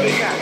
everybody.